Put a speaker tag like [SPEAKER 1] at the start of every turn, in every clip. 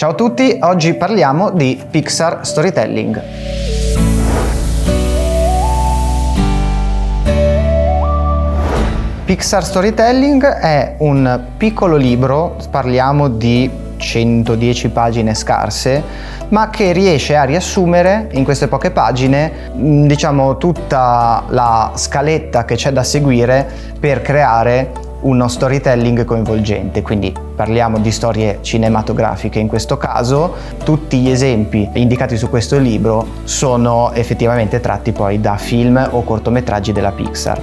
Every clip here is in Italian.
[SPEAKER 1] Ciao a tutti, oggi parliamo di Pixar Storytelling. Pixar Storytelling è un piccolo libro, parliamo di 110 pagine scarse, ma che riesce a riassumere in queste poche pagine, diciamo, tutta la scaletta che c'è da seguire per creare uno storytelling coinvolgente, quindi parliamo di storie cinematografiche in questo caso, tutti gli esempi indicati su questo libro sono effettivamente tratti poi da film o cortometraggi della Pixar.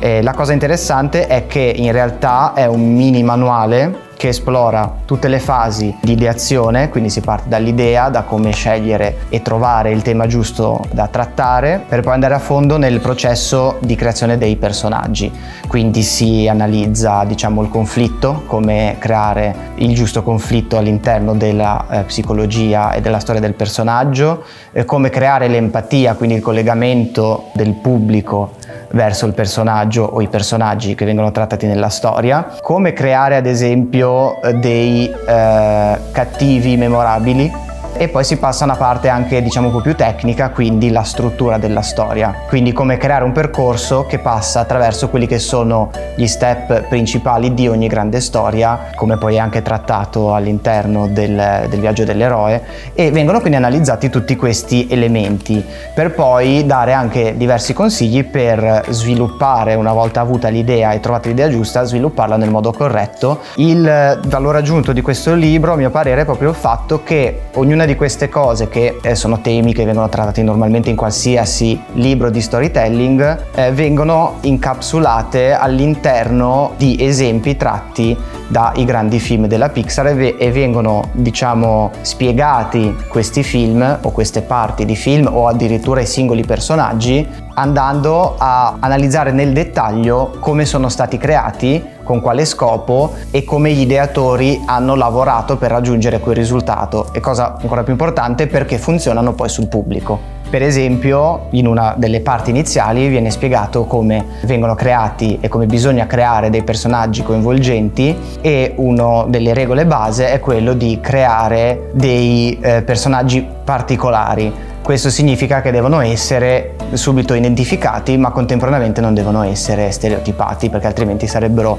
[SPEAKER 1] E la cosa interessante è che in realtà è un mini manuale che esplora tutte le fasi di ideazione, quindi si parte dall'idea, da come scegliere e trovare il tema giusto da trattare, per poi andare a fondo nel processo di creazione dei personaggi. Quindi si analizza diciamo, il conflitto, come creare il giusto conflitto all'interno della eh, psicologia e della storia del personaggio, eh, come creare l'empatia, quindi il collegamento del pubblico verso il personaggio o i personaggi che vengono trattati nella storia, come creare ad esempio eh, dei eh, cattivi memorabili e poi si passa a una parte anche diciamo un po' più tecnica, quindi la struttura della storia, quindi come creare un percorso che passa attraverso quelli che sono gli step principali di ogni grande storia, come poi è anche trattato all'interno del, del viaggio dell'eroe e vengono quindi analizzati tutti questi elementi per poi dare anche diversi consigli per sviluppare una volta avuta l'idea e trovata l'idea giusta, svilupparla nel modo corretto. Il valore aggiunto di questo libro, a mio parere, è proprio il fatto che ognuna di queste cose, che eh, sono temi che vengono trattati normalmente in qualsiasi libro di storytelling, eh, vengono incapsulate all'interno di esempi tratti dai grandi film della Pixar e, ve- e vengono, diciamo, spiegati questi film o queste parti di film o addirittura i singoli personaggi andando a analizzare nel dettaglio come sono stati creati, con quale scopo e come gli ideatori hanno lavorato per raggiungere quel risultato e cosa ancora più importante perché funzionano poi sul pubblico. Per esempio, in una delle parti iniziali viene spiegato come vengono creati e come bisogna creare dei personaggi coinvolgenti e una delle regole base è quello di creare dei eh, personaggi particolari questo significa che devono essere subito identificati ma contemporaneamente non devono essere stereotipati perché altrimenti sarebbero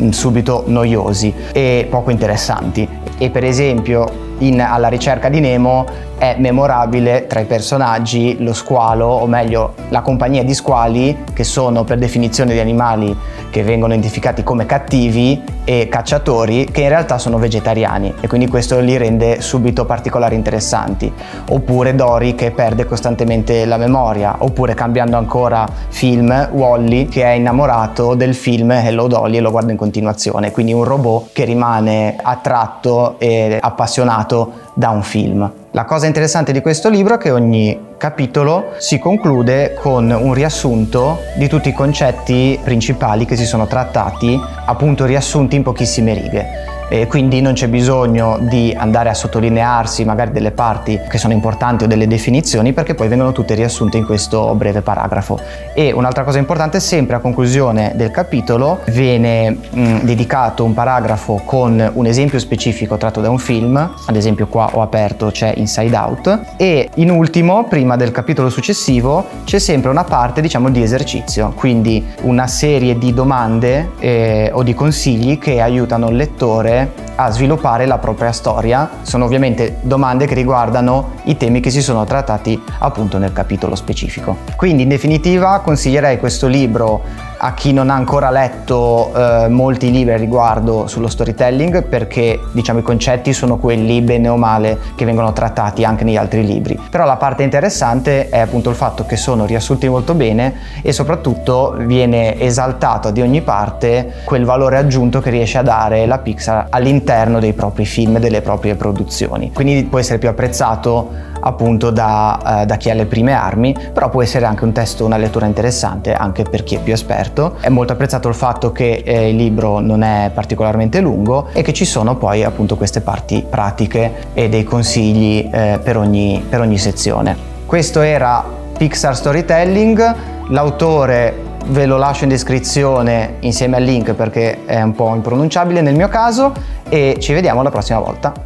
[SPEAKER 1] mm, subito noiosi e poco interessanti. E per esempio in Alla ricerca di Nemo è memorabile tra i personaggi lo squalo, o meglio la compagnia di squali, che sono per definizione di animali che vengono identificati come cattivi e cacciatori, che in realtà sono vegetariani e quindi questo li rende subito particolari interessanti. Oppure Dory che perde costantemente la memoria, oppure cambiando ancora film, Wally che è innamorato del film Hello Dolly e lo guarda in continuazione, quindi un robot che rimane attratto e appassionato da un film. La cosa interessante di questo libro è che ogni capitolo si conclude con un riassunto di tutti i concetti principali che si sono trattati, appunto riassunti in pochissime righe. E quindi non c'è bisogno di andare a sottolinearsi magari delle parti che sono importanti o delle definizioni perché poi vengono tutte riassunte in questo breve paragrafo. E un'altra cosa importante, sempre a conclusione del capitolo viene mh, dedicato un paragrafo con un esempio specifico tratto da un film, ad esempio qua ho aperto c'è Inside Out. E in ultimo, prima del capitolo successivo, c'è sempre una parte diciamo di esercizio, quindi una serie di domande eh, o di consigli che aiutano il lettore a sviluppare la propria storia. Sono ovviamente domande che riguardano i temi che si sono trattati appunto nel capitolo specifico. Quindi in definitiva consiglierei questo libro a chi non ha ancora letto eh, molti libri a riguardo sullo storytelling perché diciamo i concetti sono quelli bene o male che vengono trattati anche negli altri libri. Però la parte interessante è appunto il fatto che sono riassunti molto bene e soprattutto viene esaltato di ogni parte quel valore aggiunto che riesce a dare la Pixar all'interno dei propri film e delle proprie produzioni. Quindi può essere più apprezzato appunto da, eh, da, chi ha le prime armi, però può essere anche un testo, una lettura interessante anche per chi è più esperto. È molto apprezzato il fatto che eh, il libro non è particolarmente lungo e che ci sono poi appunto queste parti pratiche e dei consigli eh, per, ogni, per ogni sezione. Questo era Pixar Storytelling, l'autore ve lo lascio in descrizione insieme al link perché è un po' impronunciabile nel mio caso e ci vediamo la prossima volta.